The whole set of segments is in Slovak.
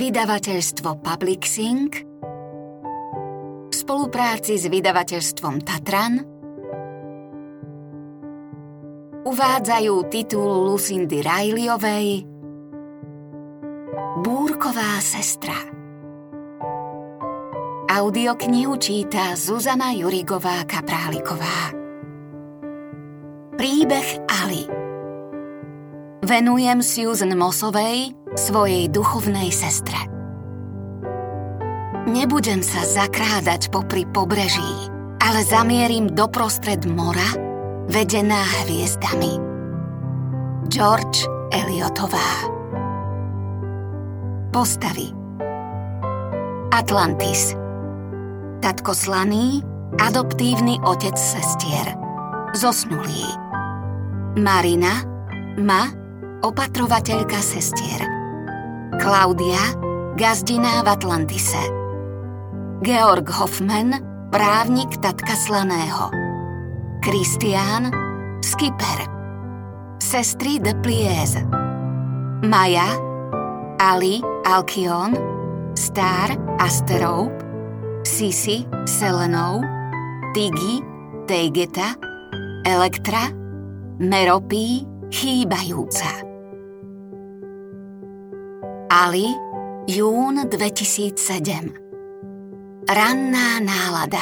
Vydavateľstvo Publixing v spolupráci s vydavateľstvom Tatran uvádzajú titul Lucindy Rileyovej Búrková sestra. Audioknihu číta Zuzana Jurigová Kapráliková. Príbeh Ali Venujem Susan Mosovej, svojej duchovnej sestre. Nebudem sa zakrádať popri pobreží, ale zamierim doprostred mora, vedená hviezdami. George Eliotová Postavy. Atlantis. Tatko slaný, adoptívny otec sestier. Zosnulý. Marina, ma, opatrovateľka sestier Klaudia, gazdina v Atlantise. Georg Hoffman, právnik tatka slaného. Kristián, skipper. Sestry de Pliez. Maja, Ali, Alkion Star, Asterope Sisi, Selenov Tigi, Teigeta Elektra, Meropí, chýbajúca. Ali, jún 2007 Ranná nálada.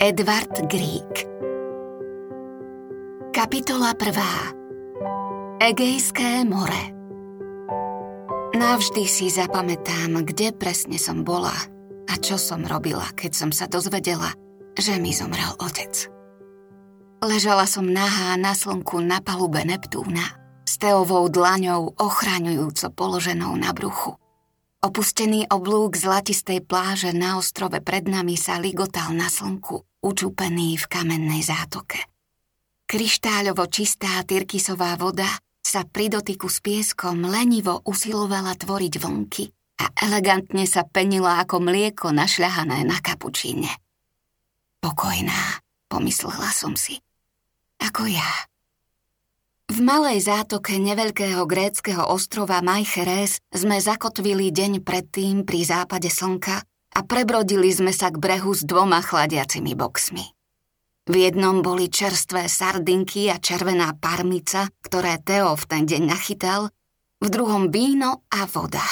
Edward Grieg. Kapitola 1. Egejské more. Navždy si zapamätám, kde presne som bola a čo som robila, keď som sa dozvedela, že mi zomrel otec. Ležala som nahá na slnku na palube Neptúna, s Teovou dlaňou ochraňujúco položenou na bruchu. Opustený oblúk zlatistej pláže na ostrove pred nami sa ligotal na slnku, učúpený v kamennej zátoke. Kryštáľovo čistá tyrkisová voda sa pri dotyku s pieskom lenivo usilovala tvoriť vlnky a elegantne sa penila ako mlieko našľahané na kapučíne. Pokojná, pomyslela som si ako ja. V malej zátoke neveľkého gréckého ostrova Majcheres sme zakotvili deň predtým pri západe slnka a prebrodili sme sa k brehu s dvoma chladiacimi boxmi. V jednom boli čerstvé sardinky a červená parmica, ktoré Teo v ten deň nachytal, v druhom víno a voda.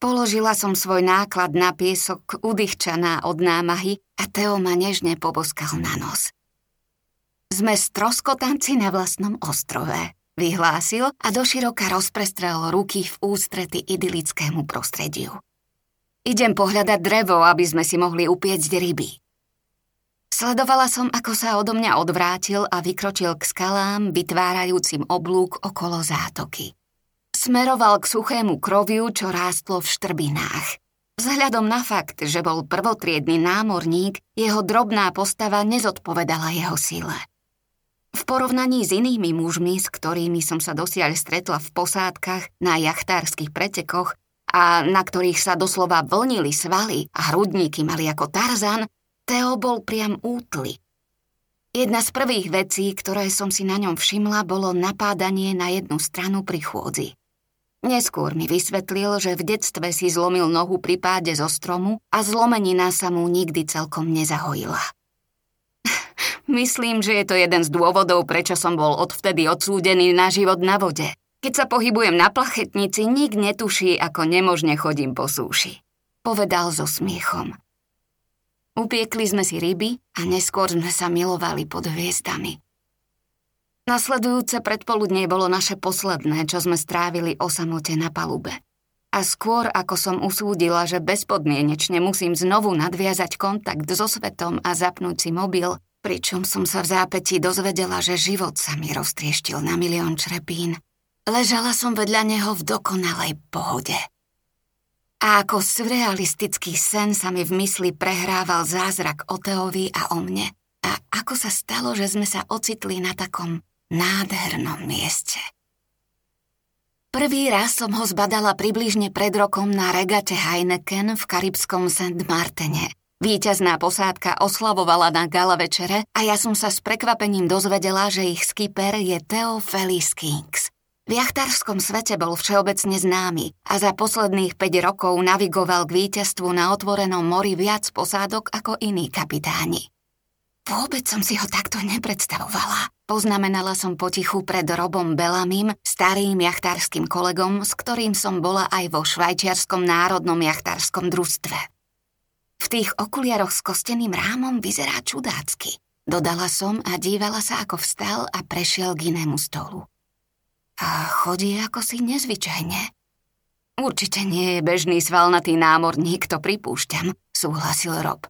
Položila som svoj náklad na piesok, udýchčaná od námahy a Teo ma nežne poboskal na nos. Sme stroskotanci na vlastnom ostrove, vyhlásil a doširoka rozprestrel ruky v ústrety idylickému prostrediu. Idem pohľadať drevo, aby sme si mohli upiecť ryby. Sledovala som, ako sa odo mňa odvrátil a vykročil k skalám, vytvárajúcim oblúk okolo zátoky. Smeroval k suchému kroviu, čo rástlo v štrbinách. Vzhľadom na fakt, že bol prvotriedny námorník, jeho drobná postava nezodpovedala jeho sile. V porovnaní s inými mužmi, s ktorými som sa dosiaľ stretla v posádkach, na jachtárskych pretekoch a na ktorých sa doslova vlnili svaly a hrudníky mali ako Tarzan, Teo bol priam útly. Jedna z prvých vecí, ktoré som si na ňom všimla, bolo napádanie na jednu stranu pri chôdzi. Neskôr mi vysvetlil, že v detstve si zlomil nohu pri páde zo stromu a zlomenina sa mu nikdy celkom nezahojila. Myslím, že je to jeden z dôvodov, prečo som bol odvtedy odsúdený na život na vode. Keď sa pohybujem na plachetnici, nik netuší, ako nemožne chodím po súši. Povedal so smiechom. Upiekli sme si ryby a neskôr sme sa milovali pod hviezdami. Nasledujúce predpoludnie bolo naše posledné, čo sme strávili o samote na palube. A skôr ako som usúdila, že bezpodmienečne musím znovu nadviazať kontakt so svetom a zapnúť si mobil, pričom som sa v zápätí dozvedela, že život sa mi roztrieštil na milión črepín. Ležala som vedľa neho v dokonalej pohode. A ako surrealistický sen sa mi v mysli prehrával zázrak o Teovi a o mne. A ako sa stalo, že sme sa ocitli na takom nádhernom mieste. Prvý raz som ho zbadala približne pred rokom na regate Heineken v karibskom St. Martene. Výťazná posádka oslavovala na gala večere a ja som sa s prekvapením dozvedela, že ich skipper je Theo Felice Kings. V jachtárskom svete bol všeobecne známy a za posledných 5 rokov navigoval k víťazstvu na otvorenom mori viac posádok ako iní kapitáni. Vôbec som si ho takto nepredstavovala. Poznamenala som potichu pred Robom Belamim, starým jachtárskym kolegom, s ktorým som bola aj vo švajčiarskom národnom jachtárskom družstve. V tých okuliaroch s kosteným rámom vyzerá čudácky. Dodala som a dívala sa, ako vstal a prešiel k inému stolu. A chodí ako si nezvyčajne. Určite nie je bežný svalnatý námorník, to pripúšťam, súhlasil Rob.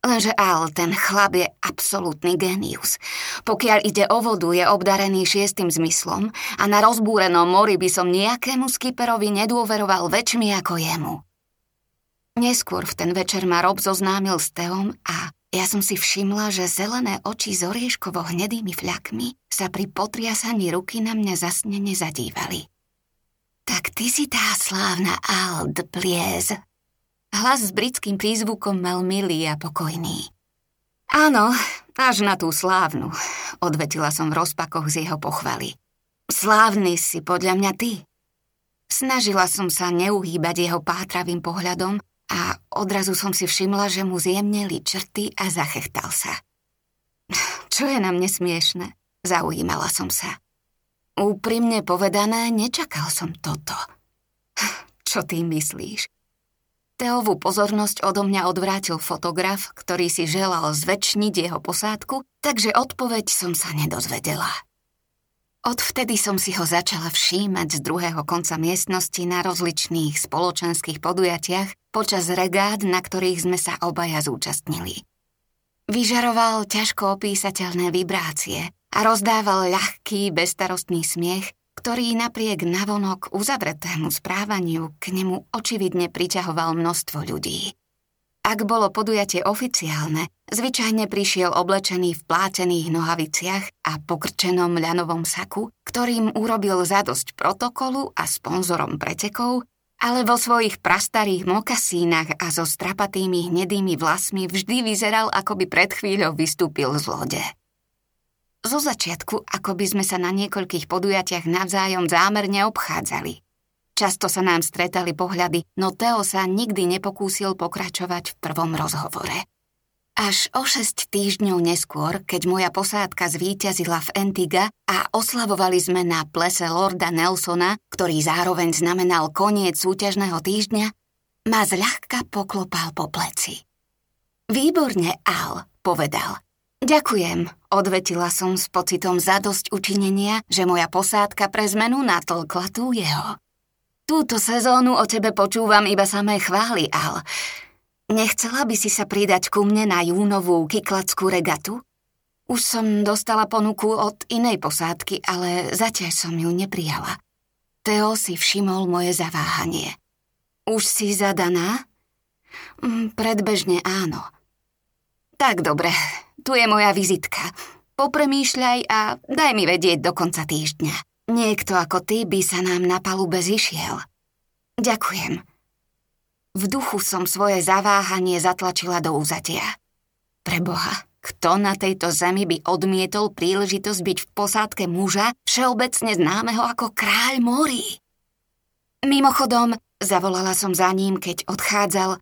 Lenže Al, ten chlap je absolútny genius. Pokiaľ ide o vodu, je obdarený šiestým zmyslom a na rozbúrenom mori by som nejakému skiperovi nedôveroval väčšmi ako jemu. Neskôr v ten večer ma Rob zoznámil s Teom a ja som si všimla, že zelené oči s orieškovo hnedými fľakmi sa pri potriasaní ruky na mňa zasnene zadívali. Tak ty si tá slávna Ald Pliez. Hlas s britským prízvukom mal milý a pokojný. Áno, až na tú slávnu, odvetila som v rozpakoch z jeho pochvaly. Slávny si podľa mňa ty. Snažila som sa neuhýbať jeho pátravým pohľadom a odrazu som si všimla, že mu zjemneli črty a zachechtal sa. Čo je na mne smiešne? Zaujímala som sa. Úprimne povedané, nečakal som toto. Čo ty myslíš? Teovú pozornosť odo mňa odvrátil fotograf, ktorý si želal zväčšniť jeho posádku, takže odpoveď som sa nedozvedela. Odvtedy som si ho začala všímať z druhého konca miestnosti na rozličných spoločenských podujatiach počas regát, na ktorých sme sa obaja zúčastnili. Vyžaroval ťažko opísateľné vibrácie a rozdával ľahký, bestarostný smiech, ktorý napriek navonok uzavretému správaniu k nemu očividne priťahoval množstvo ľudí. Ak bolo podujatie oficiálne, zvyčajne prišiel oblečený v plátených nohaviciach a pokrčenom ľanovom saku, ktorým urobil zadosť protokolu a sponzorom pretekov, ale vo svojich prastarých mokasínach a so strapatými hnedými vlasmi vždy vyzeral, ako by pred chvíľou vystúpil z lode. Zo začiatku, ako by sme sa na niekoľkých podujatiach navzájom zámerne obchádzali – Často sa nám stretali pohľady, no Teo sa nikdy nepokúsil pokračovať v prvom rozhovore. Až o šesť týždňov neskôr, keď moja posádka zvíťazila v Antigua a oslavovali sme na plese Lorda Nelsona, ktorý zároveň znamenal koniec súťažného týždňa, ma zľahka poklopal po pleci. Výborne, Al, povedal. Ďakujem, odvetila som s pocitom zadosť učinenia, že moja posádka pre zmenu natlkla tú jeho. Túto sezónu o tebe počúvam iba samé chvály, Al. Nechcela by si sa pridať ku mne na júnovú kyklackú regatu? Už som dostala ponuku od inej posádky, ale zatiaľ som ju neprijala. Teo si všimol moje zaváhanie. Už si zadaná? Mm, predbežne áno. Tak dobre, tu je moja vizitka. Popremýšľaj a daj mi vedieť do konca týždňa. Niekto ako ty by sa nám na palube zišiel. Ďakujem. V duchu som svoje zaváhanie zatlačila do úzadia. Preboha, kto na tejto zemi by odmietol príležitosť byť v posádke muža, všeobecne známeho ako kráľ morí? Mimochodom, zavolala som za ním, keď odchádzal.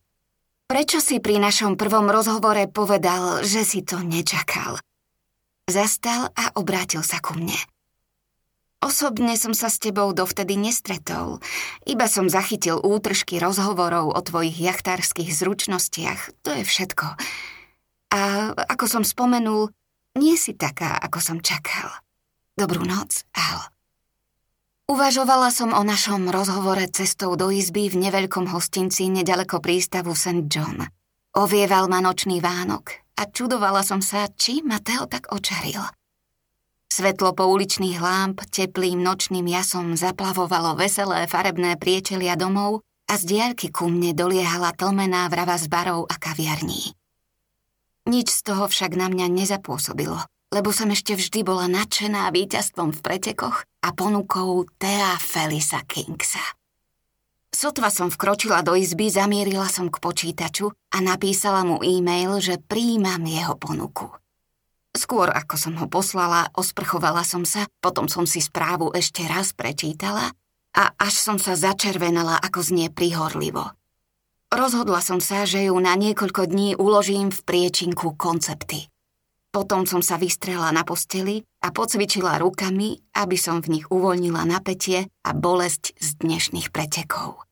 Prečo si pri našom prvom rozhovore povedal, že si to nečakal? Zastal a obrátil sa ku mne. Osobne som sa s tebou dovtedy nestretol, iba som zachytil útržky rozhovorov o tvojich jachtárskych zručnostiach, to je všetko. A ako som spomenul, nie si taká, ako som čakal. Dobrú noc, Al. Uvažovala som o našom rozhovore cestou do izby v neveľkom hostinci nedaleko prístavu St. John. Ovieval ma nočný Vánok a čudovala som sa, či Mateo tak očaril – Svetlo pouličných lámp teplým nočným jasom zaplavovalo veselé farebné priečelia domov a z diaľky ku mne doliehala tlmená vrava z barov a kaviarní. Nič z toho však na mňa nezapôsobilo, lebo som ešte vždy bola nadšená víťazstvom v pretekoch a ponukou Thea Felisa Kingsa. Sotva som vkročila do izby, zamierila som k počítaču a napísala mu e-mail, že príjmam jeho ponuku. Skôr ako som ho poslala, osprchovala som sa, potom som si správu ešte raz prečítala a až som sa začervenala, ako znie prihorlivo. Rozhodla som sa, že ju na niekoľko dní uložím v priečinku koncepty. Potom som sa vystrela na posteli a pocvičila rukami, aby som v nich uvoľnila napätie a bolesť z dnešných pretekov.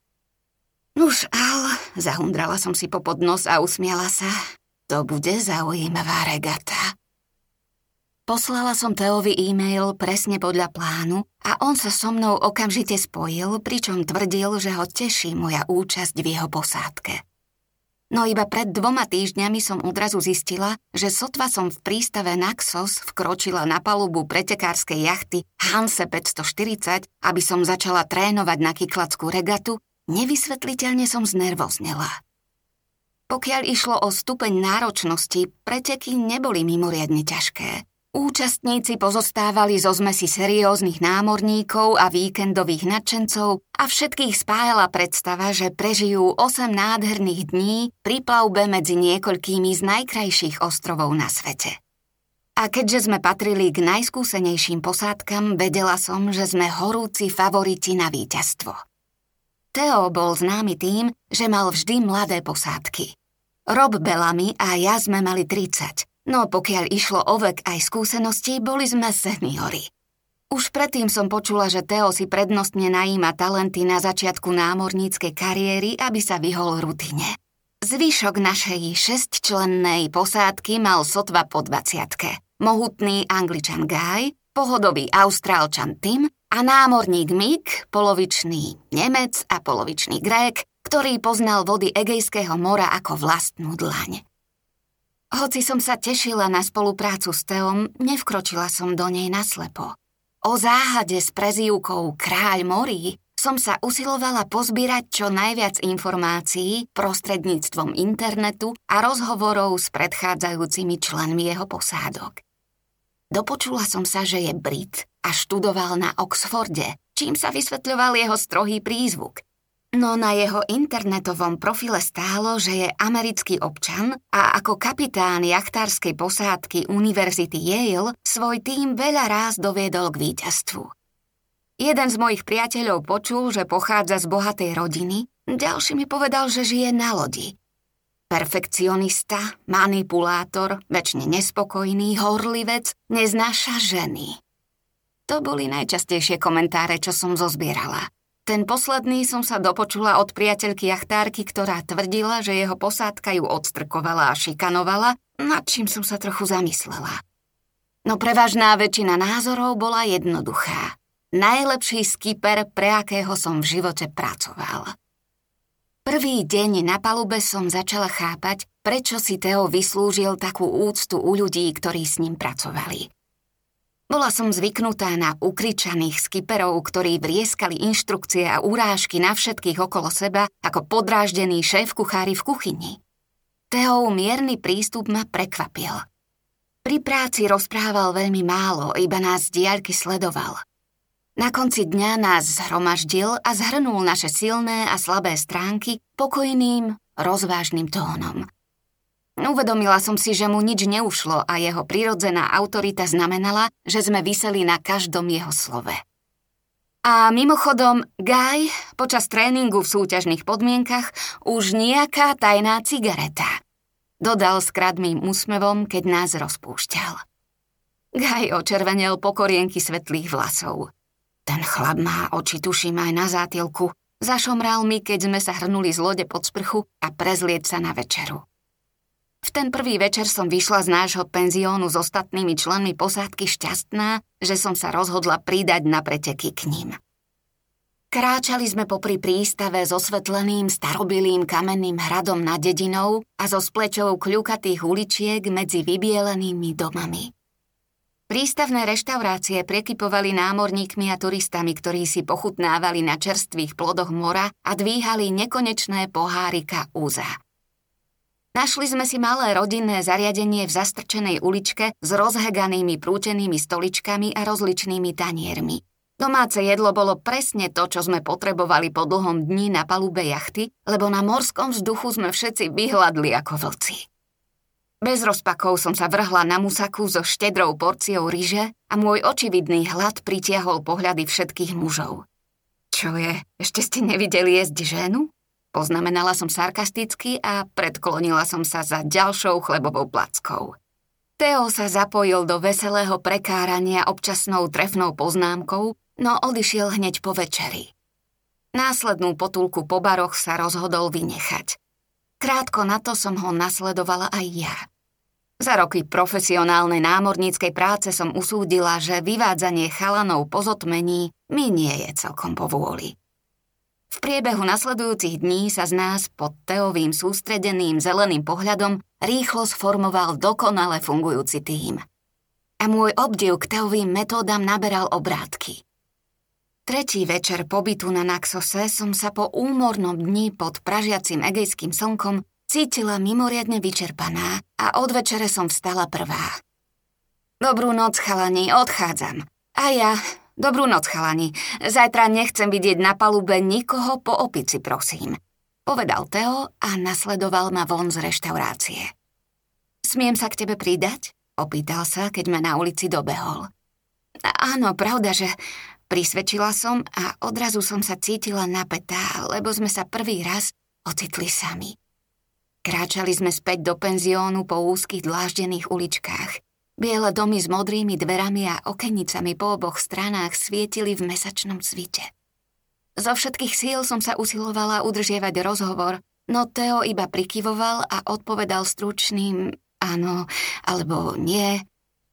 Nuž, Al, zahundrala som si po podnos a usmiala sa. To bude zaujímavá regata. Poslala som Teovi e-mail presne podľa plánu a on sa so mnou okamžite spojil, pričom tvrdil, že ho teší moja účasť v jeho posádke. No iba pred dvoma týždňami som odrazu zistila, že sotva som v prístave Naxos vkročila na palubu pretekárskej jachty Hanse 540, aby som začala trénovať na kyklackú regatu, nevysvetliteľne som znervoznela. Pokiaľ išlo o stupeň náročnosti, preteky neboli mimoriadne ťažké. Účastníci pozostávali zo zmesi serióznych námorníkov a víkendových nadšencov a všetkých spájala predstava, že prežijú 8 nádherných dní pri plavbe medzi niekoľkými z najkrajších ostrovov na svete. A keďže sme patrili k najskúsenejším posádkam, vedela som, že sme horúci favoriti na víťazstvo. Theo bol známy tým, že mal vždy mladé posádky. Rob Bellamy a ja sme mali 30 No pokiaľ išlo o vek aj skúsenosti, boli sme seniori. Už predtým som počula, že Teo si prednostne najíma talenty na začiatku námorníckej kariéry, aby sa vyhol rutine. Zvyšok našej šestčlennej posádky mal sotva po dvaciatke. Mohutný angličan Guy, pohodový austrálčan Tim a námorník Mick, polovičný Nemec a polovičný Grék, ktorý poznal vody Egejského mora ako vlastnú dlaň. Hoci som sa tešila na spoluprácu s Teom, nevkročila som do nej naslepo. O záhade s prezývkou Kráľ morí som sa usilovala pozbierať čo najviac informácií prostredníctvom internetu a rozhovorov s predchádzajúcimi členmi jeho posádok. Dopočula som sa, že je Brit a študoval na Oxforde, čím sa vysvetľoval jeho strohý prízvuk. No na jeho internetovom profile stálo, že je americký občan a ako kapitán jachtárskej posádky Univerzity Yale svoj tým veľa ráz doviedol k víťazstvu. Jeden z mojich priateľov počul, že pochádza z bohatej rodiny, ďalší mi povedal, že žije na lodi. Perfekcionista, manipulátor, väčšine nespokojný, horlivec, neznáša ženy. To boli najčastejšie komentáre, čo som zozbierala – ten posledný som sa dopočula od priateľky jachtárky, ktorá tvrdila, že jeho posádka ju odstrkovala a šikanovala, nad čím som sa trochu zamyslela. No prevažná väčšina názorov bola jednoduchá. Najlepší skiper, pre akého som v živote pracoval. Prvý deň na palube som začala chápať, prečo si Teo vyslúžil takú úctu u ľudí, ktorí s ním pracovali. Bola som zvyknutá na ukričaných skiperov, ktorí vrieskali inštrukcie a urážky na všetkých okolo seba ako podráždený šéf kuchári v kuchyni. Teov mierny prístup ma prekvapil. Pri práci rozprával veľmi málo, iba nás z diaľky sledoval. Na konci dňa nás zhromaždil a zhrnul naše silné a slabé stránky pokojným, rozvážnym tónom – Uvedomila som si, že mu nič neušlo a jeho prirodzená autorita znamenala, že sme vyseli na každom jeho slove. A mimochodom, Guy počas tréningu v súťažných podmienkach už nejaká tajná cigareta. Dodal s kradmým úsmevom, keď nás rozpúšťal. Guy očervenel pokorienky svetlých vlasov. Ten chlap má oči, tuším, aj na zátilku. Zašomral mi, keď sme sa hrnuli z lode pod sprchu a prezlieť sa na večeru. V ten prvý večer som vyšla z nášho penziónu s ostatnými členmi posádky šťastná, že som sa rozhodla pridať na preteky k ním. Kráčali sme popri prístave s osvetleným starobilým kamenným hradom nad dedinou a so splečou kľukatých uličiek medzi vybielenými domami. Prístavné reštaurácie prekypovali námorníkmi a turistami, ktorí si pochutnávali na čerstvých plodoch mora a dvíhali nekonečné pohárika úza. Našli sme si malé rodinné zariadenie v zastrčenej uličke s rozheganými prútenými stoličkami a rozličnými taniermi. Domáce jedlo bolo presne to, čo sme potrebovali po dlhom dni na palube jachty, lebo na morskom vzduchu sme všetci vyhľadli ako vlci. Bez rozpakov som sa vrhla na musaku so štedrou porciou ryže a môj očividný hlad pritiahol pohľady všetkých mužov. Čo je, ešte ste nevideli jesť ženu? Poznamenala som sarkasticky a predklonila som sa za ďalšou chlebovou plackou. Teo sa zapojil do veselého prekárania občasnou trefnou poznámkou, no odišiel hneď po večeri. Následnú potulku po baroch sa rozhodol vynechať. Krátko na to som ho nasledovala aj ja. Za roky profesionálnej námorníckej práce som usúdila, že vyvádzanie chalanov po zotmení mi nie je celkom povôli. V priebehu nasledujúcich dní sa z nás pod Teovým sústredeným zeleným pohľadom rýchlo sformoval dokonale fungujúci tým. A môj obdiv k Teovým metódam naberal obrátky. Tretí večer pobytu na Naxose som sa po úmornom dni pod pražiacim egejským slnkom cítila mimoriadne vyčerpaná a od večere som vstala prvá. Dobrú noc, chalani, odchádzam. A ja, Dobrú noc, chalani. Zajtra nechcem vidieť na palube nikoho po opici, prosím. Povedal Teo a nasledoval ma von z reštaurácie. Smiem sa k tebe pridať? Opýtal sa, keď ma na ulici dobehol. Áno, pravda, že prisvedčila som a odrazu som sa cítila napätá, lebo sme sa prvý raz ocitli sami. Kráčali sme späť do penziónu po úzkých dláždených uličkách. Biele domy s modrými dverami a okenicami po oboch stranách svietili v mesačnom svite. Zo všetkých síl som sa usilovala udržiavať rozhovor, no Teo iba prikyvoval a odpovedal stručným áno alebo nie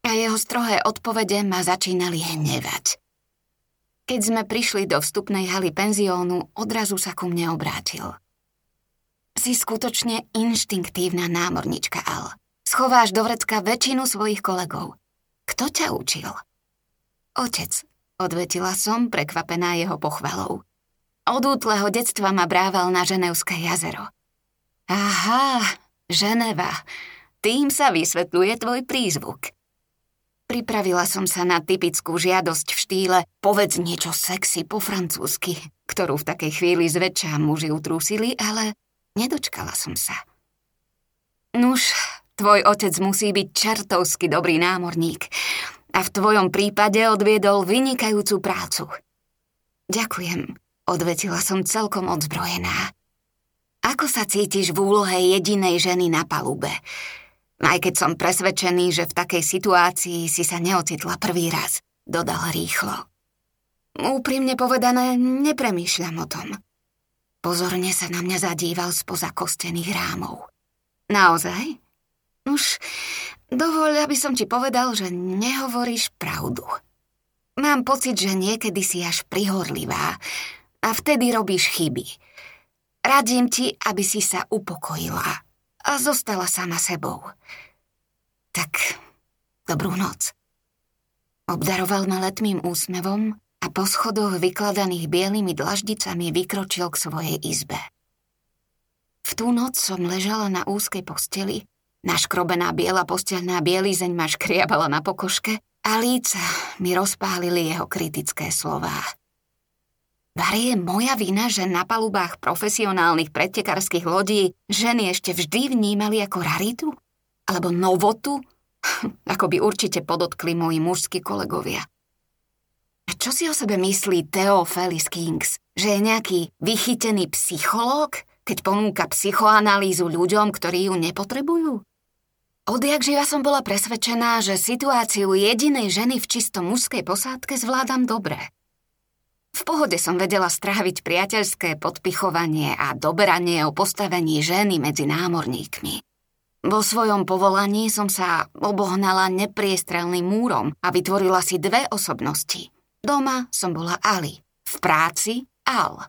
a jeho strohé odpovede ma začínali hnevať. Keď sme prišli do vstupnej haly penziónu, odrazu sa ku mne obrátil. Si skutočne inštinktívna námornička, Al. Schováš do vrecka väčšinu svojich kolegov. Kto ťa učil? Otec, odvetila som, prekvapená jeho pochvalou. Od útleho detstva ma brával na Ženevské jazero. Aha, Ženeva. Tým sa vysvetľuje tvoj prízvuk. Pripravila som sa na typickú žiadosť v štýle povedz niečo sexy po francúzsky, ktorú v takej chvíli zväčša muži utrúsili, ale nedočkala som sa. Nuž, Tvoj otec musí byť čertovsky dobrý námorník a v tvojom prípade odviedol vynikajúcu prácu. Ďakujem, odvetila som celkom odzbrojená. Ako sa cítiš v úlohe jedinej ženy na palube? Aj keď som presvedčený, že v takej situácii si sa neocitla prvý raz, dodal rýchlo. Úprimne povedané, nepremýšľam o tom. Pozorne sa na mňa zadíval spoza kostených rámov. Naozaj? Už dovoľ, aby som ti povedal, že nehovoríš pravdu. Mám pocit, že niekedy si až prihorlivá a vtedy robíš chyby. Radím ti, aby si sa upokojila a zostala sama sebou. Tak, dobrú noc. Obdaroval ma letmým úsmevom a po schodoch vykladaných bielými dlaždicami vykročil k svojej izbe. V tú noc som ležala na úzkej posteli Naškrobená biela posteľná bielizeň ma škriabala na pokoške a líca mi rozpálili jeho kritické slová. Var je moja vina, že na palubách profesionálnych pretekarských lodí ženy ešte vždy vnímali ako raritu? Alebo novotu? ako by určite podotkli moji mužskí kolegovia. A čo si o sebe myslí Theo Felis Kings? Že je nejaký vychytený psychológ, keď ponúka psychoanalýzu ľuďom, ktorí ju nepotrebujú? Odjak živa som bola presvedčená, že situáciu jedinej ženy v čisto mužskej posádke zvládam dobre. V pohode som vedela stráviť priateľské podpichovanie a doberanie o postavení ženy medzi námorníkmi. Vo svojom povolaní som sa obohnala nepriestrelným múrom a vytvorila si dve osobnosti. Doma som bola Ali, v práci Al.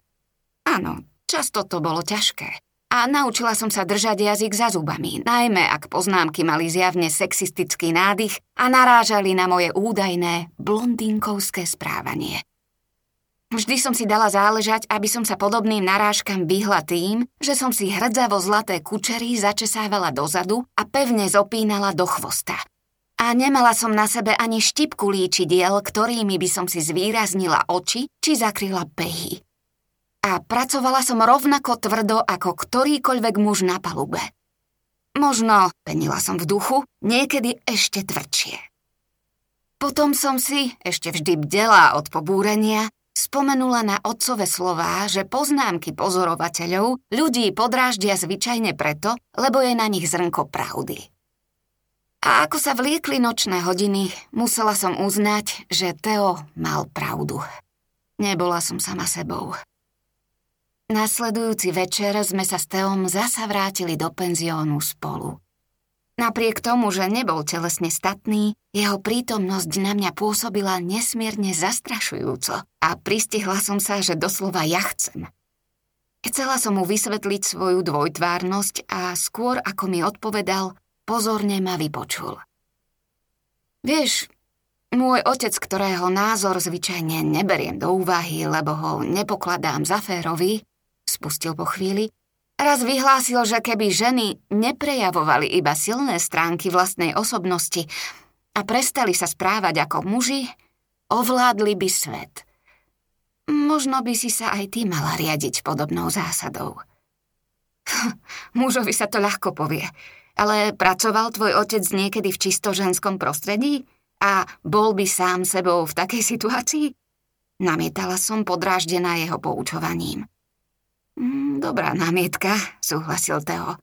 Áno, často to bolo ťažké a naučila som sa držať jazyk za zubami, najmä ak poznámky mali zjavne sexistický nádych a narážali na moje údajné blondinkovské správanie. Vždy som si dala záležať, aby som sa podobným narážkam vyhla tým, že som si hrdzavo zlaté kučery začesávala dozadu a pevne zopínala do chvosta. A nemala som na sebe ani štipku líčidiel, ktorými by som si zvýraznila oči či zakryla pehy a pracovala som rovnako tvrdo ako ktorýkoľvek muž na palube. Možno, penila som v duchu, niekedy ešte tvrdšie. Potom som si, ešte vždy bdela od pobúrenia, spomenula na otcové slová, že poznámky pozorovateľov ľudí podráždia zvyčajne preto, lebo je na nich zrnko pravdy. A ako sa vliekli nočné hodiny, musela som uznať, že Teo mal pravdu. Nebola som sama sebou. Nasledujúci večer sme sa s Teom zasa vrátili do penziónu spolu. Napriek tomu, že nebol telesne statný, jeho prítomnosť na mňa pôsobila nesmierne zastrašujúco a pristihla som sa, že doslova ja chcem. Chcela som mu vysvetliť svoju dvojtvárnosť a skôr ako mi odpovedal, pozorne ma vypočul. Vieš, môj otec, ktorého názor zvyčajne neberiem do úvahy, lebo ho nepokladám za férový, spustil po chvíli, raz vyhlásil, že keby ženy neprejavovali iba silné stránky vlastnej osobnosti a prestali sa správať ako muži, ovládli by svet. Možno by si sa aj ty mala riadiť podobnou zásadou. Mužovi sa to ľahko povie, ale pracoval tvoj otec niekedy v čisto ženskom prostredí a bol by sám sebou v takej situácii? Namietala som podráždená jeho poučovaním. Dobrá námietka, súhlasil Teo.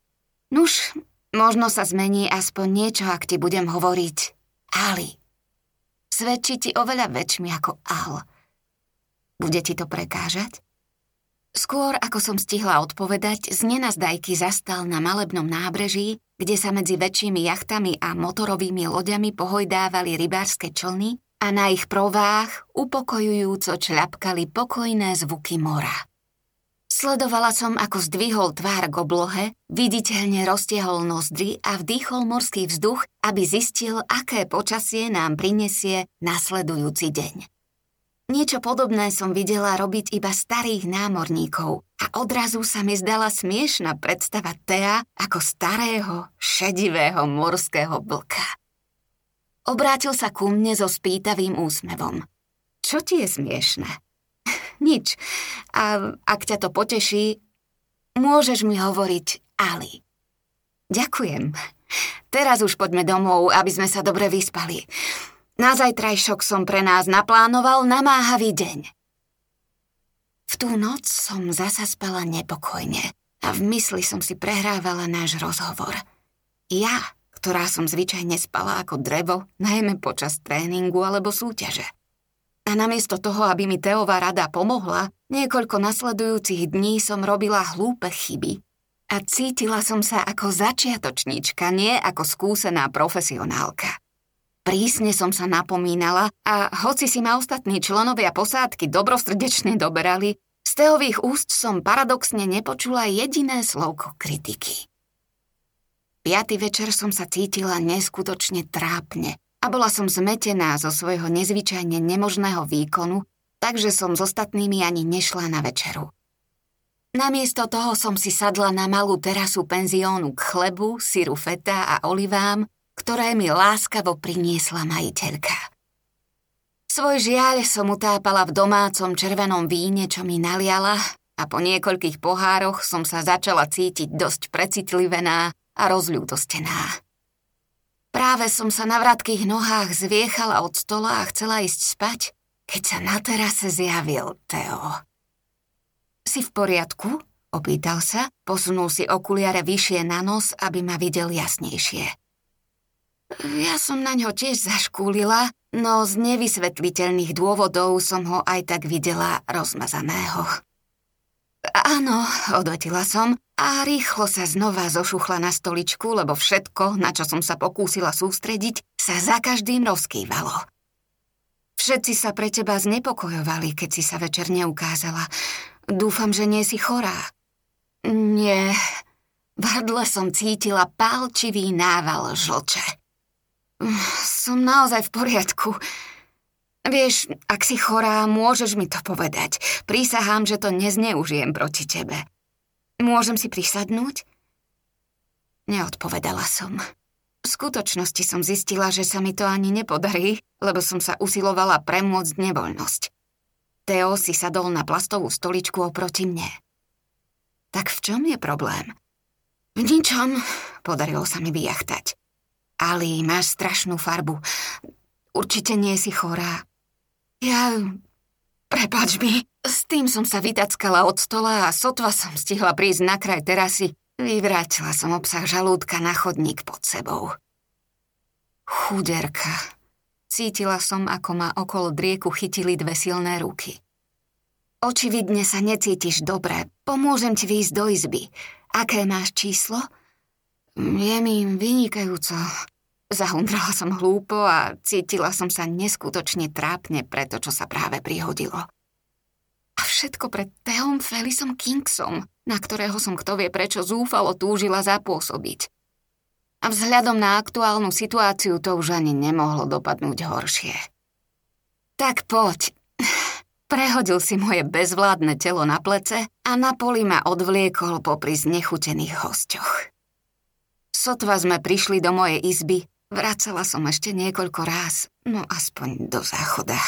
Nuž, možno sa zmení aspoň niečo, ak ti budem hovoriť Ali. Svedčí ti oveľa väčšmi ako Al. Bude ti to prekážať? Skôr ako som stihla odpovedať, z nenazdajky zastal na malebnom nábreží, kde sa medzi väčšími jachtami a motorovými loďami pohojdávali rybárske člny a na ich provách upokojujúco čľapkali pokojné zvuky mora. Sledovala som, ako zdvihol tvár k oblohe, viditeľne roztiehol nozdry a vdýchol morský vzduch, aby zistil, aké počasie nám prinesie nasledujúci deň. Niečo podobné som videla robiť iba starých námorníkov a odrazu sa mi zdala smiešna predstava Tea ako starého, šedivého morského blka. Obrátil sa ku mne so spýtavým úsmevom. Čo ti je smiešne? Nič. A ak ťa to poteší, môžeš mi hovoriť Ali. Ďakujem. Teraz už poďme domov, aby sme sa dobre vyspali. Na zajtrajšok som pre nás naplánoval namáhavý deň. V tú noc som zasa spala nepokojne a v mysli som si prehrávala náš rozhovor. Ja, ktorá som zvyčajne spala ako drevo, najmä počas tréningu alebo súťaže. A namiesto toho, aby mi Teová rada pomohla, niekoľko nasledujúcich dní som robila hlúpe chyby. A cítila som sa ako začiatočníčka, nie ako skúsená profesionálka. Prísne som sa napomínala a hoci si ma ostatní členovia posádky dobrostrdečne doberali, z Teových úst som paradoxne nepočula jediné slovko kritiky. Piatý večer som sa cítila neskutočne trápne a bola som zmetená zo svojho nezvyčajne nemožného výkonu, takže som s ostatnými ani nešla na večeru. Namiesto toho som si sadla na malú terasu penziónu k chlebu, syru feta a olivám, ktoré mi láskavo priniesla majiteľka. Svoj žiaľ som utápala v domácom červenom víne, čo mi naliala a po niekoľkých pohároch som sa začala cítiť dosť precitlivená a rozľútostená. Práve som sa na vratkých nohách zviechala od stola a chcela ísť spať, keď sa na terase zjavil Teo. Si v poriadku? Opýtal sa, posunul si okuliare vyššie na nos, aby ma videl jasnejšie. Ja som na ňo tiež zaškúlila, no z nevysvetliteľných dôvodov som ho aj tak videla rozmazaného. Áno, odvetila som a rýchlo sa znova zošuchla na stoličku, lebo všetko, na čo som sa pokúsila sústrediť, sa za každým rozkývalo. Všetci sa pre teba znepokojovali, keď si sa večer neukázala. Dúfam, že nie si chorá. Nie. V hrdle som cítila pálčivý nával žlče. Som naozaj v poriadku. Vieš, ak si chorá, môžeš mi to povedať. Prísahám, že to nezneužijem proti tebe. Môžem si prisadnúť? Neodpovedala som. V skutočnosti som zistila, že sa mi to ani nepodarí, lebo som sa usilovala premôcť nevoľnosť. Teo si sadol na plastovú stoličku oproti mne. Tak v čom je problém? V ničom, podarilo sa mi vyjachtať. Ali, máš strašnú farbu. Určite nie si chorá. Ja... Prepač mi. S tým som sa vytackala od stola a sotva som stihla prísť na kraj terasy. Vyvrátila som obsah žalúdka na chodník pod sebou. Chuderka. Cítila som, ako ma okolo drieku chytili dve silné ruky. Očividne sa necítiš dobre. Pomôžem ti výjsť do izby. Aké máš číslo? Je mi vynikajúco. Zahundrala som hlúpo a cítila som sa neskutočne trápne pre to, čo sa práve prihodilo. A všetko pred Teom Felisom Kingsom, na ktorého som kto vie prečo zúfalo túžila zapôsobiť. A vzhľadom na aktuálnu situáciu to už ani nemohlo dopadnúť horšie. Tak poď. Prehodil si moje bezvládne telo na plece a na poli ma odvliekol popri znechutených hosťoch. Sotva sme prišli do mojej izby, vracala som ešte niekoľko ráz, no aspoň do záchoda.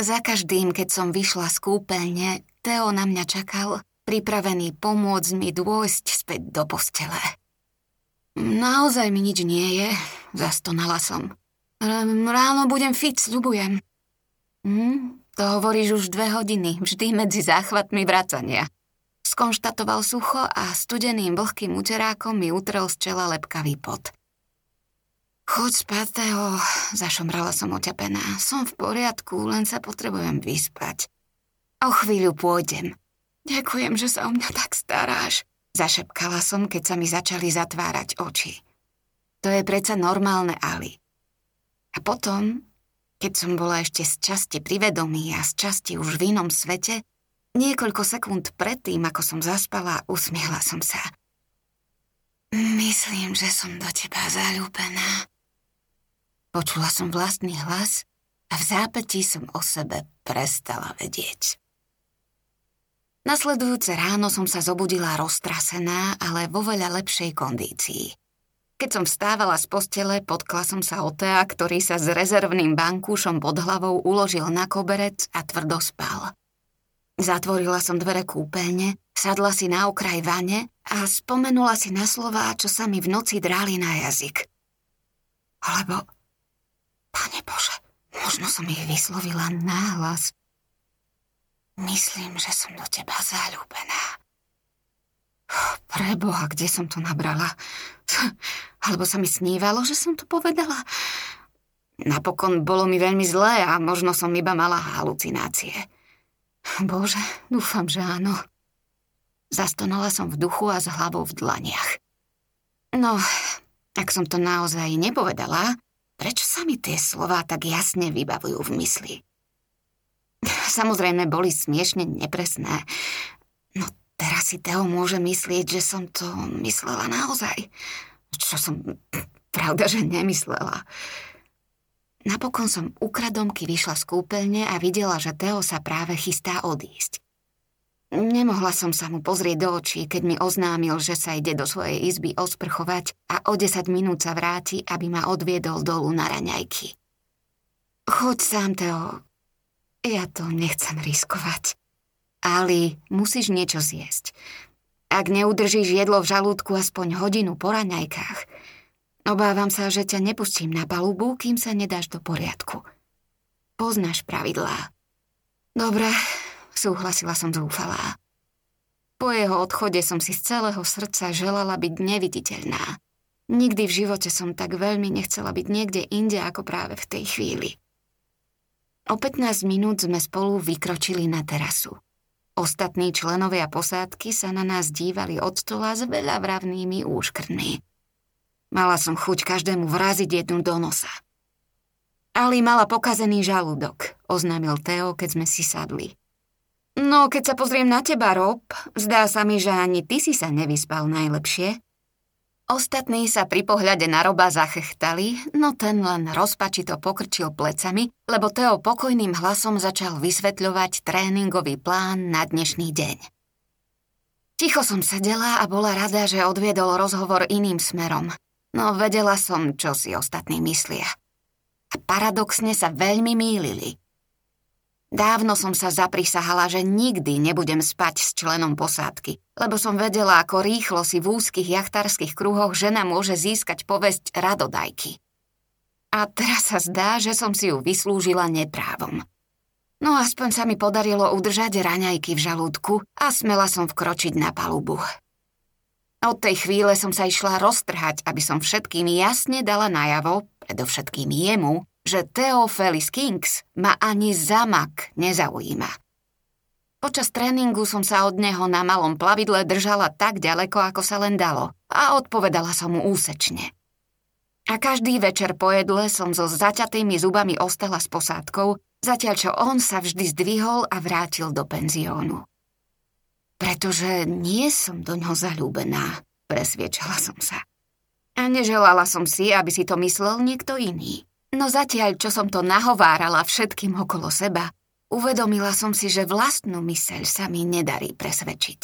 Za každým, keď som vyšla z kúpeľne, Teo na mňa čakal, pripravený pomôcť mi dôjsť späť do postele. Naozaj mi nič nie je, zastonala som. Ráno budem fit, sľubujem. Hm, to hovoríš už dve hodiny, vždy medzi záchvatmi vracania. Skonštatoval sucho a studeným vlhkým uterákom mi utrel z čela lepkavý pot. Choď spať, Teo, zašomrala som oťapená. Som v poriadku, len sa potrebujem vyspať. O chvíľu pôjdem. Ďakujem, že sa o mňa tak staráš. Zašepkala som, keď sa mi začali zatvárať oči. To je predsa normálne, Ali. A potom, keď som bola ešte z časti privedomí a z časti už v inom svete, niekoľko sekúnd predtým, ako som zaspala, usmiela som sa. Myslím, že som do teba zalúbená. Počula som vlastný hlas a v zápätí som o sebe prestala vedieť. Nasledujúce ráno som sa zobudila roztrasená, ale vo veľa lepšej kondícii. Keď som vstávala z postele, potkla som sa o Tea, ktorý sa s rezervným bankúšom pod hlavou uložil na koberec a tvrdo spal. Zatvorila som dvere kúpeľne, sadla si na okraj vane a spomenula si na slová, čo sa mi v noci dráli na jazyk. Alebo, pane Bože, možno som ich vyslovila náhlas. Myslím, že som do teba zalúbená. Preboha, kde som to nabrala? Alebo sa mi snívalo, že som to povedala? Napokon bolo mi veľmi zlé a možno som iba mala halucinácie. Bože, dúfam, že áno. Zastonala som v duchu a s hlavou v dlaniach. No, ak som to naozaj nepovedala, prečo sa mi tie slová tak jasne vybavujú v mysli? Samozrejme boli smiešne nepresné. No teraz si Teo môže myslieť, že som to myslela naozaj. Čo som pravda, že nemyslela. Napokon som ukradomky vyšla z kúpeľne a videla, že Teo sa práve chystá odísť. Nemohla som sa mu pozrieť do očí, keď mi oznámil, že sa ide do svojej izby osprchovať a o 10 minút sa vráti, aby ma odviedol dolu na raňajky. Choď sám, Teo, ja to nechcem riskovať. Ali, musíš niečo zjesť. Ak neudržíš jedlo v žalúdku aspoň hodinu po raňajkách, obávam sa, že ťa nepustím na palubu, kým sa nedáš do poriadku. Poznáš pravidlá. Dobre, súhlasila som zúfalá. Po jeho odchode som si z celého srdca želala byť neviditeľná. Nikdy v živote som tak veľmi nechcela byť niekde inde ako práve v tej chvíli. O 15 minút sme spolu vykročili na terasu. Ostatní členovia posádky sa na nás dívali od stola s veľa vravnými úškrnmi. Mala som chuť každému vraziť jednu do nosa. Ali mala pokazený žalúdok, oznámil Teo, keď sme si sadli. No, keď sa pozriem na teba, Rob, zdá sa mi, že ani ty si sa nevyspal najlepšie. Ostatní sa pri pohľade na roba zachechtali, no ten len rozpačito pokrčil plecami, lebo Teo pokojným hlasom začal vysvetľovať tréningový plán na dnešný deň. Ticho som sedela a bola rada, že odviedol rozhovor iným smerom, no vedela som, čo si ostatní myslia. A paradoxne sa veľmi mýlili. Dávno som sa zaprisahala, že nikdy nebudem spať s členom posádky, lebo som vedela, ako rýchlo si v úzkých jachtárskych kruhoch žena môže získať povesť radodajky. A teraz sa zdá, že som si ju vyslúžila neprávom. No aspoň sa mi podarilo udržať raňajky v žalúdku a smela som vkročiť na palubu. Od tej chvíle som sa išla roztrhať, aby som všetkým jasne dala najavo, predovšetkým jemu, že Theophilus Kings ma ani zamak nezaujíma. Počas tréningu som sa od neho na malom plavidle držala tak ďaleko, ako sa len dalo a odpovedala som mu úsečne. A každý večer po jedle som so zaťatými zubami ostala s posádkou, zatiaľ čo on sa vždy zdvihol a vrátil do penziónu. Pretože nie som do ňoho zalúbená, presviečala som sa. A neželala som si, aby si to myslel niekto iný. No zatiaľ, čo som to nahovárala všetkým okolo seba, uvedomila som si, že vlastnú myseľ sa mi nedarí presvedčiť.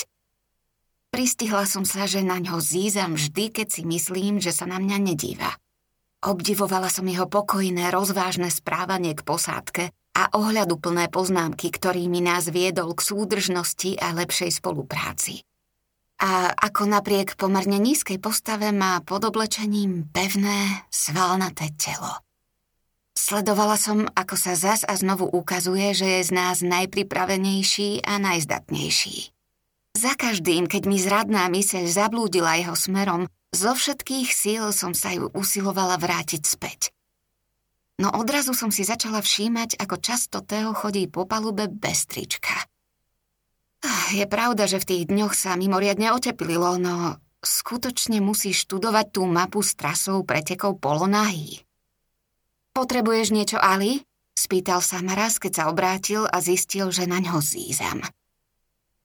Pristihla som sa, že na ňo zízam vždy, keď si myslím, že sa na mňa nedíva. Obdivovala som jeho pokojné, rozvážne správanie k posádke a ohľaduplné poznámky, ktorými nás viedol k súdržnosti a lepšej spolupráci. A ako napriek pomerne nízkej postave má pod oblečením pevné, svalnaté telo. Sledovala som, ako sa zas a znovu ukazuje, že je z nás najpripravenejší a najzdatnejší. Za každým, keď mi zradná myseľ zablúdila jeho smerom, zo všetkých síl som sa ju usilovala vrátiť späť. No odrazu som si začala všímať, ako často Teo chodí po palube bez trička. Ah, je pravda, že v tých dňoch sa mimoriadne oteplilo, no skutočne musí študovať tú mapu s trasou pretekov polonahý. Potrebuješ niečo, Ali? Spýtal sa ma raz, keď sa obrátil a zistil, že na ňo zízam.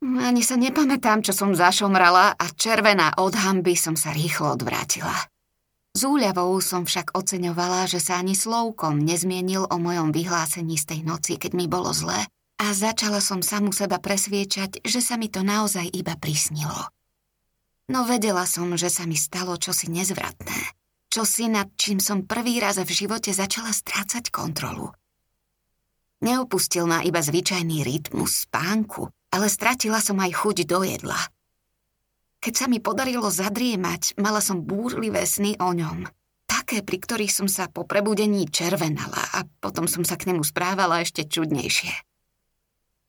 Ani sa nepamätám, čo som zašomrala a červená od hamby som sa rýchlo odvrátila. Z úľavou som však oceňovala, že sa ani slovkom nezmienil o mojom vyhlásení z tej noci, keď mi bolo zlé a začala som samu seba presviečať, že sa mi to naozaj iba prisnilo. No vedela som, že sa mi stalo čosi nezvratné čosi, nad čím som prvý raz v živote začala strácať kontrolu. Neopustil ma iba zvyčajný rytmus spánku, ale stratila som aj chuť do jedla. Keď sa mi podarilo zadriemať, mala som búrlivé sny o ňom. Také, pri ktorých som sa po prebudení červenala a potom som sa k nemu správala ešte čudnejšie.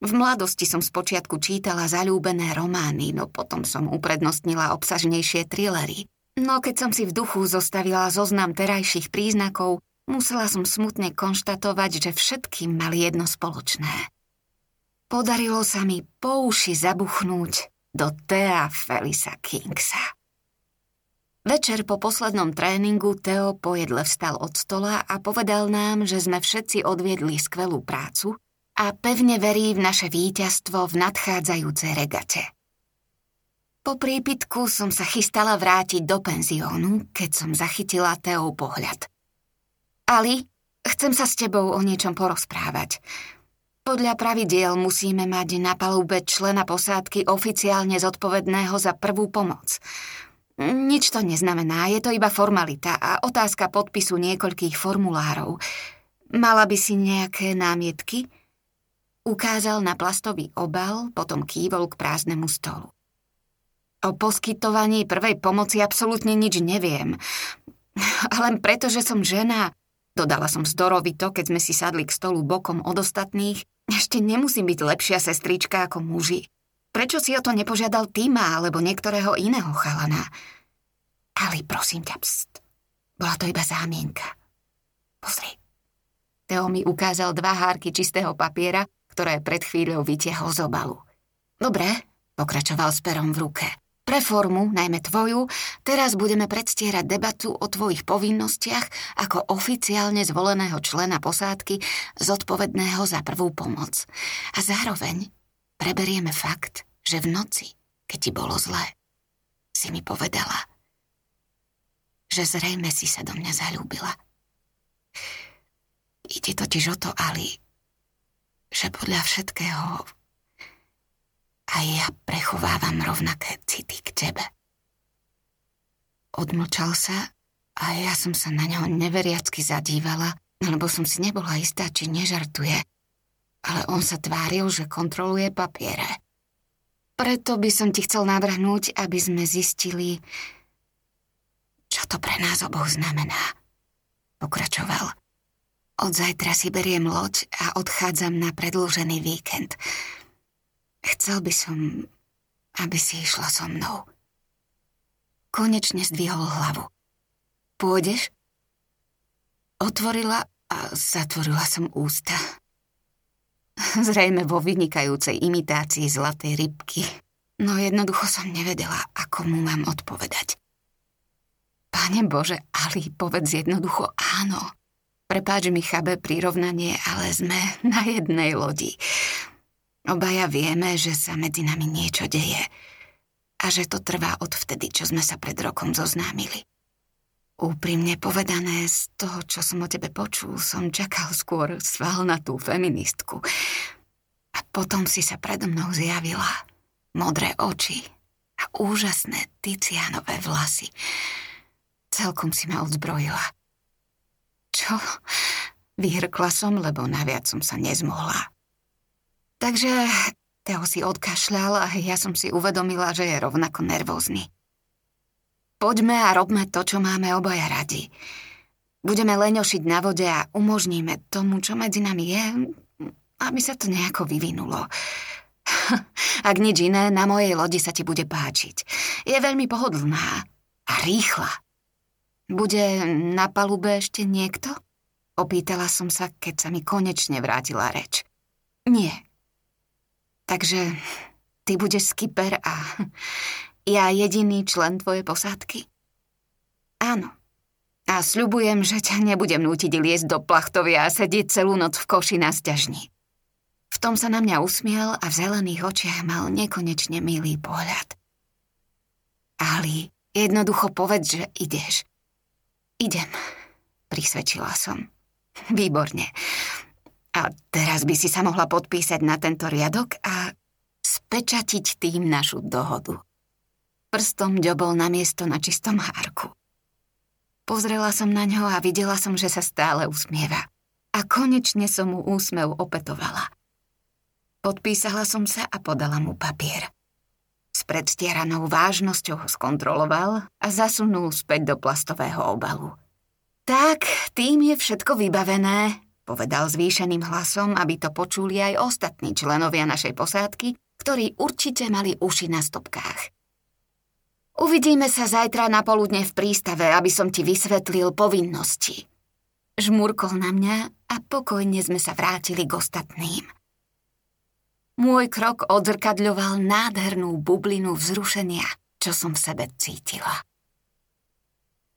V mladosti som spočiatku čítala zalúbené romány, no potom som uprednostnila obsažnejšie trillery. No keď som si v duchu zostavila zoznam terajších príznakov, musela som smutne konštatovať, že všetkým mali jedno spoločné. Podarilo sa mi po uši zabuchnúť do Thea Felisa Kingsa. Večer po poslednom tréningu Theo pojedle vstal od stola a povedal nám, že sme všetci odviedli skvelú prácu a pevne verí v naše víťazstvo v nadchádzajúcej regate. Po prípitku som sa chystala vrátiť do penziónu, keď som zachytila Teov pohľad. Ali, chcem sa s tebou o niečom porozprávať. Podľa pravidiel musíme mať na palube člena posádky oficiálne zodpovedného za prvú pomoc. Nič to neznamená, je to iba formalita a otázka podpisu niekoľkých formulárov. Mala by si nejaké námietky? Ukázal na plastový obal, potom kývol k prázdnemu stolu. O poskytovaní prvej pomoci absolútne nič neviem. Len preto, že som žena, dodala som zdorovito, keď sme si sadli k stolu bokom od ostatných, ešte nemusím byť lepšia sestrička ako muži. Prečo si o to nepožiadal Týma alebo niektorého iného chalana? Ali, prosím ťa, pst. Bola to iba zámienka. Pozri. Teo mi ukázal dva hárky čistého papiera, ktoré pred chvíľou vytiahol z obalu. Dobre, pokračoval s perom v ruke. Pre formu, najmä tvoju, teraz budeme predstierať debatu o tvojich povinnostiach ako oficiálne zvoleného člena posádky zodpovedného za prvú pomoc. A zároveň preberieme fakt, že v noci, keď ti bolo zlé, si mi povedala, že zrejme si sa do mňa zalúbila. Ide totiž o to, Ali, že podľa všetkého a ja prechovávam rovnaké city k tebe. Odmlčal sa a ja som sa na ňo neveriacky zadívala, lebo som si nebola istá, či nežartuje. ale on sa tváril, že kontroluje papiere. Preto by som ti chcel navrhnúť, aby sme zistili, čo to pre nás oboch znamená. Pokračoval. Od zajtra si beriem loď a odchádzam na predlžený víkend. Chcel by som, aby si išla so mnou. Konečne zdvihol hlavu. Pôjdeš? Otvorila a zatvorila som ústa. Zrejme vo vynikajúcej imitácii zlatej rybky. No jednoducho som nevedela, ako mu mám odpovedať. Pane Bože, Ali, povedz jednoducho áno. Prepáč mi chabe prirovnanie, ale sme na jednej lodi. Obaja vieme, že sa medzi nami niečo deje a že to trvá od vtedy, čo sme sa pred rokom zoznámili. Úprimne povedané, z toho, čo som o tebe počul, som čakal skôr svalnatú feministku. A potom si sa predo mnou zjavila. Modré oči a úžasné Ticianové vlasy. Celkom si ma odzbrojila. Čo? Vyhrkla som, lebo naviac som sa nezmohla. Takže Teo si odkašľal a ja som si uvedomila, že je rovnako nervózny. Poďme a robme to, čo máme obaja radi. Budeme leňošiť na vode a umožníme tomu, čo medzi nami je, aby sa to nejako vyvinulo. Ak nič iné, na mojej lodi sa ti bude páčiť. Je veľmi pohodlná a rýchla. Bude na palube ešte niekto? Opýtala som sa, keď sa mi konečne vrátila reč. Nie. Takže ty budeš skipper a ja jediný člen tvojej posádky? Áno. A sľubujem, že ťa nebudem nútiť liesť do plachtovia a sedieť celú noc v koši na sťažni. V tom sa na mňa usmiel a v zelených očiach mal nekonečne milý pohľad. Ali, jednoducho povedz, že ideš. Idem, prisvedčila som. Výborne. A teraz by si sa mohla podpísať na tento riadok a spečatiť tým našu dohodu. Prstom ďobol na miesto na čistom hárku. Pozrela som na ňo a videla som, že sa stále usmieva. A konečne som mu úsmev opetovala. Podpísala som sa a podala mu papier. S predstieranou vážnosťou ho skontroloval a zasunul späť do plastového obalu. Tak, tým je všetko vybavené, povedal zvýšeným hlasom, aby to počuli aj ostatní členovia našej posádky, ktorí určite mali uši na stopkách. Uvidíme sa zajtra na poludne v prístave, aby som ti vysvetlil povinnosti. Žmurkol na mňa a pokojne sme sa vrátili k ostatným. Môj krok odzrkadľoval nádhernú bublinu vzrušenia, čo som v sebe cítila.